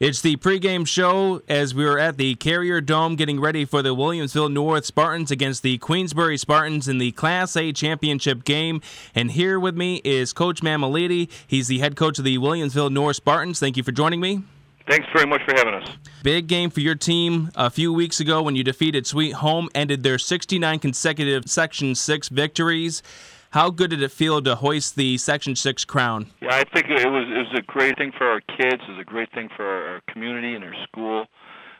It's the pregame show as we are at the Carrier Dome getting ready for the Williamsville North Spartans against the Queensbury Spartans in the Class A championship game. And here with me is Coach Mammoliti. He's the head coach of the Williamsville North Spartans. Thank you for joining me. Thanks very much for having us. Big game for your team a few weeks ago when you defeated Sweet Home, ended their 69 consecutive Section 6 victories. How good did it feel to hoist the Section Six crown? Yeah, I think it was it was a great thing for our kids. It was a great thing for our, community and our school.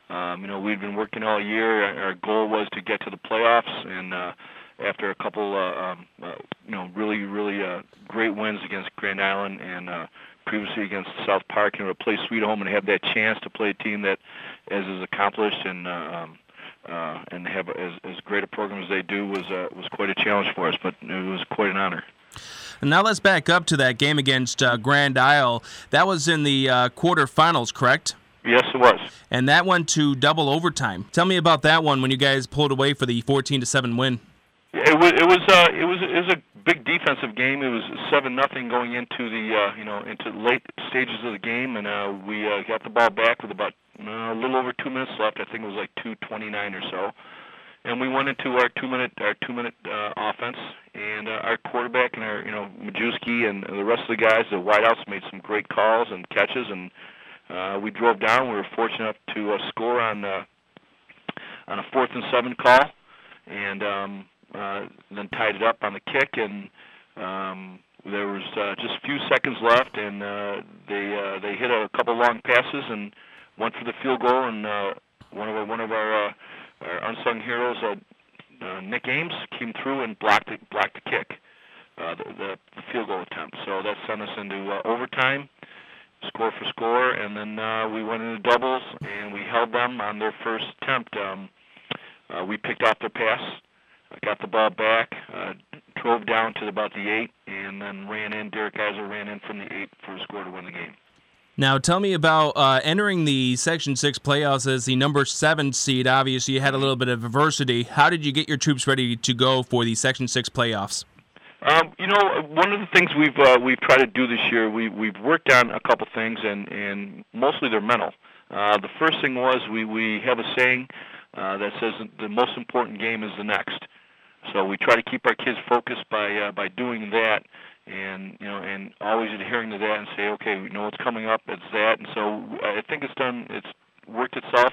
Um, you know, we'd been working all year. Our goal was to get to the playoffs, and uh, after a couple, uh, um, uh, you know, really really uh, great wins against Grand Island and uh, previously against South Park, you know, to play Sweet Home and have that chance to play a team that, as is accomplished and uh, um, uh, and have as, as great a program as they do was uh, was quite a challenge for us, but it was quite an honor. And now let's back up to that game against uh, Grand Isle. That was in the uh, quarterfinals, correct? Yes, it was. And that went to double overtime. Tell me about that one when you guys pulled away for the 14 to seven win. It was it was uh, it was it was a big defensive game. It was seven nothing going into the uh, you know into late stages of the game, and uh, we uh, got the ball back with about uh, a little over two minutes left. I think it was like 2:29 or so, and we went into our two minute our two minute uh, offense, and uh, our quarterback and our you know Majewski and the rest of the guys, the wideouts, made some great calls and catches, and uh, we drove down. We were fortunate to uh, score on uh, on a fourth and seven call, and um, uh, then tied it up on the kick and. Um, there was uh, just a few seconds left, and uh, they uh, they hit a couple long passes, and went for the field goal, and uh, one of our, one of our, uh, our unsung heroes, uh, uh, Nick Ames, came through and blocked the, blocked the kick, uh, the, the, field goal attempt. So that sent us into uh, overtime, score for score, and then uh, we went into doubles, and we held them on their first attempt. Um, uh, we picked off their pass, got the ball back, uh, drove down to about the eight, and then ran in. Derek Geiser ran in from the eight for a score to win the game. Now, tell me about uh, entering the Section 6 playoffs as the number seven seed. Obviously, you had a little bit of adversity. How did you get your troops ready to go for the Section 6 playoffs? Um, you know, one of the things we've uh, we've tried to do this year, we we've worked on a couple things, and and mostly they're mental. Uh, the first thing was we we have a saying uh, that says the most important game is the next. So we try to keep our kids focused by uh, by doing that and you know, and always adhering to that and say, okay, we know what's coming up. It's that, and so I think it's done. It's worked itself,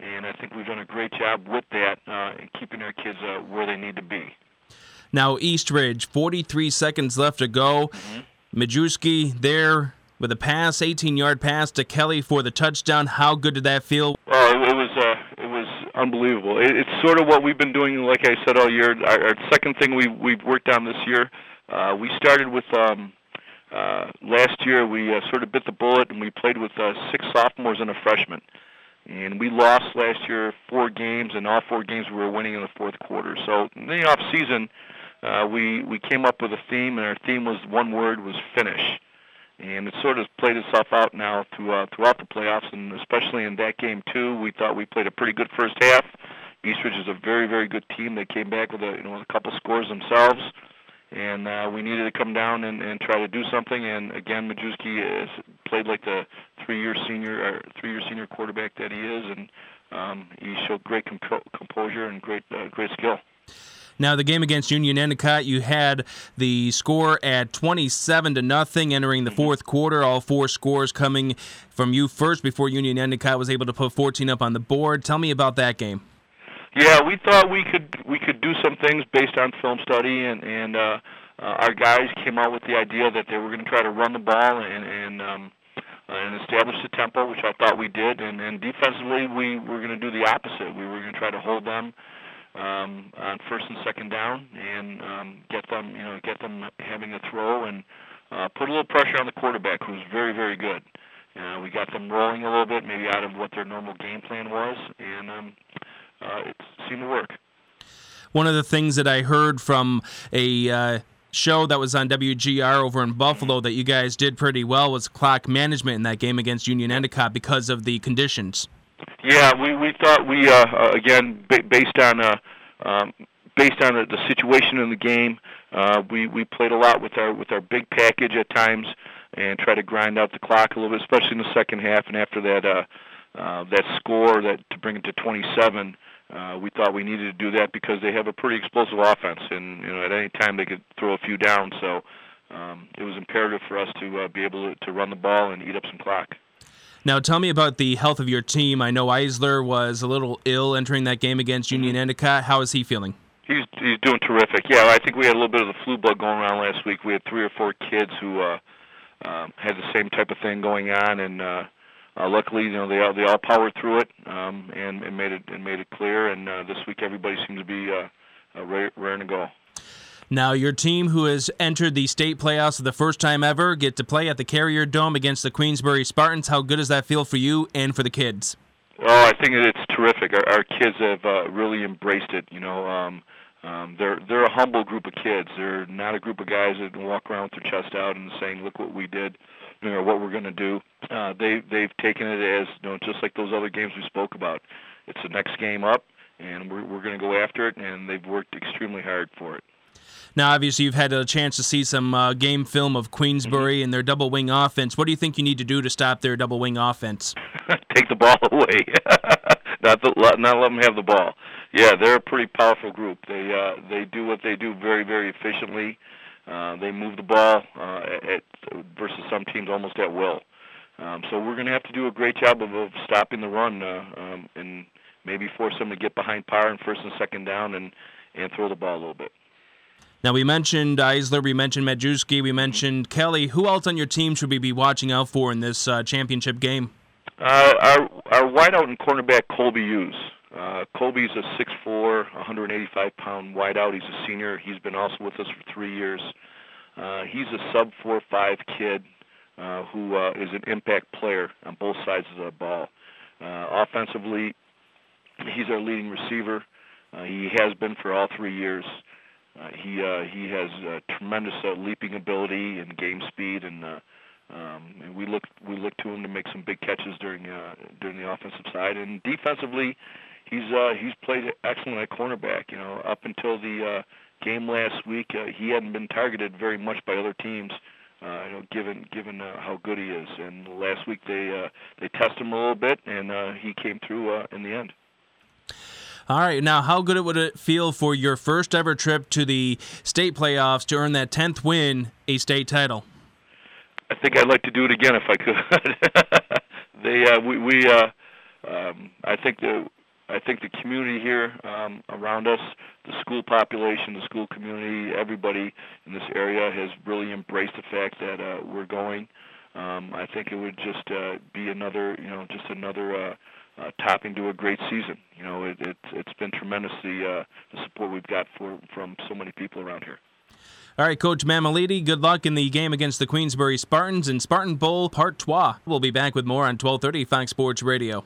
and I think we've done a great job with that, uh, keeping our kids uh, where they need to be. Now, Eastridge, 43 seconds left to go. mm-hmm. Majewski there with a pass, 18-yard pass to Kelly for the touchdown. How good did that feel? Oh, it was uh, it was unbelievable. It, it's sort of what we've been doing, like I said all year. Our, our second thing we we've worked on this year uh, we started with um, uh, last year. We uh, sort of bit the bullet and we played with uh, six sophomores and a freshman. And we lost last year four games, and all four games we were winning in the fourth quarter. So in the off season, uh, we we came up with a theme, and our theme was one word was finish. And it sort of played itself out now throughout throughout the playoffs, and especially in that game too. We thought we played a pretty good first half. Eastridge is a very very good team. They came back with a you know a couple scores themselves and uh, we needed to come down and, and try to do something. And again, Majewski played like the three-year senior or three-year senior quarterback that he is, and um, he showed great comp- composure and great uh, great skill. Now, the game against Union Endicott, you had the score at 27 to nothing entering the mm-hmm. fourth quarter. All four scores coming from you first before Union Endicott was able to put 14 up on the board. Tell me about that game. Yeah, we thought we could we could do some things based on film study, and and uh, uh, our guys came out with the idea that they were going to try to run the ball and and um, and establish the tempo, which I thought we did. And, and defensively, we were going to do the opposite. We were going to try to hold them um, on first and second down and um, get them, you know, get them having a throw and uh, put a little pressure on the quarterback, who's very, very good. Uh, we got them rolling a little bit, maybe out of what their normal game plan was, and um, uh, it seemed to work. One of the things that I heard from a uh, show that was on WGR over in Buffalo that you guys did pretty well was clock management in that game against Union Endicott because of the conditions. Yeah, we we thought we uh, uh again based on uh, um, based on the, the situation in the game, uh, we we played a lot with our with our big package at times and try to grind out the clock a little bit, especially in the second half. And after that, uh, uh, that score that to bring it to 27, uh, we thought we needed to do that because they have a pretty explosive offense, and you know at any time they could throw a few down. So um, it was imperative for us to uh, be able to, to run the ball and eat up some clock. Now, tell me about the health of your team. I know Eisler was a little ill entering that game against Union mm-hmm. Endicott. How is he feeling? He's he's doing terrific. Yeah, I think we had a little bit of the flu bug going around last week. We had three or four kids who uh, um, had the same type of thing going on, and uh, uh, luckily, you know, they all they all powered through it um, and, and made it and made it clear. And uh, this week, everybody seems to be uh, uh, raring to go. Now, your team, who has entered the state playoffs for the first time ever, get to play at the Carrier Dome against the Queensbury Spartans. How good does that feel for you and for the kids? Oh, I think it's terrific. Our, our kids have uh, really embraced it. You know, um, um, they're they're a humble group of kids. They're not a group of guys that walk around with their chest out and saying, "Look what we did," you know, what we're going to do. Uh, they they've taken it as you know, just like those other games we spoke about. It's the next game up, and we're we're going to go after it. And they've worked extremely hard for it. Now, obviously, you've had a chance to see some uh, game film of Queensbury mm-hmm. and their double wing offense. What do you think you need to do to stop their double wing offense? Take the ball away, not the, not let them have the ball. Yeah, they're a pretty powerful group. They uh, they do what they do very very efficiently. Uh, they move the ball uh, at, versus some teams almost at will. Um, so we're going to have to do a great job of, of stopping the run uh, um, and maybe force them to get behind power and first and second down and and throw the ball a little bit. Now, we mentioned Eisler, we mentioned Majewski, we mentioned Kelly. Who else on your team should we be watching out for in this uh, championship game? Uh, our our wideout and cornerback Colby Hughes. Uh, Colby's a 6'4", 185 pound wideout. He's a senior. He's been also with us for three years. Uh, he's a sub four five kid uh, who uh, is an impact player on both sides of the ball. Uh, offensively, he's our leading receiver. Uh, he has been for all three years. Uh, he uh, he has uh, tremendous uh, leaping ability and game speed, and, uh, um, and we look we look to him to make some big catches during uh, during the offensive side. And defensively, he's uh, he's played excellent at cornerback. You know, up until the uh, game last week, uh, he hadn't been targeted very much by other teams. Uh, you know, given given uh, how good he is, and last week they uh, they tested him a little bit, and uh, he came through uh, in the end. All right, now how good would it feel for your first ever trip to the state playoffs to earn that tenth win, a state title? I think I'd like to do it again if I could. they, uh, we, we, uh, um, I think the, I think the community here um, around us, the school population, the school community, everybody in this area has really embraced the fact that uh, we're going. Um, I think it would just uh, be another, you know, just another uh, uh, topping to a great season. You know, it, it, it's been tremendous the, uh, the support we've got for, from so many people around here. All right, Coach Mammoliti, good luck in the game against the Queensbury Spartans in Spartan Bowl Part 3. We'll be back with more on 1230 Fox Sports Radio.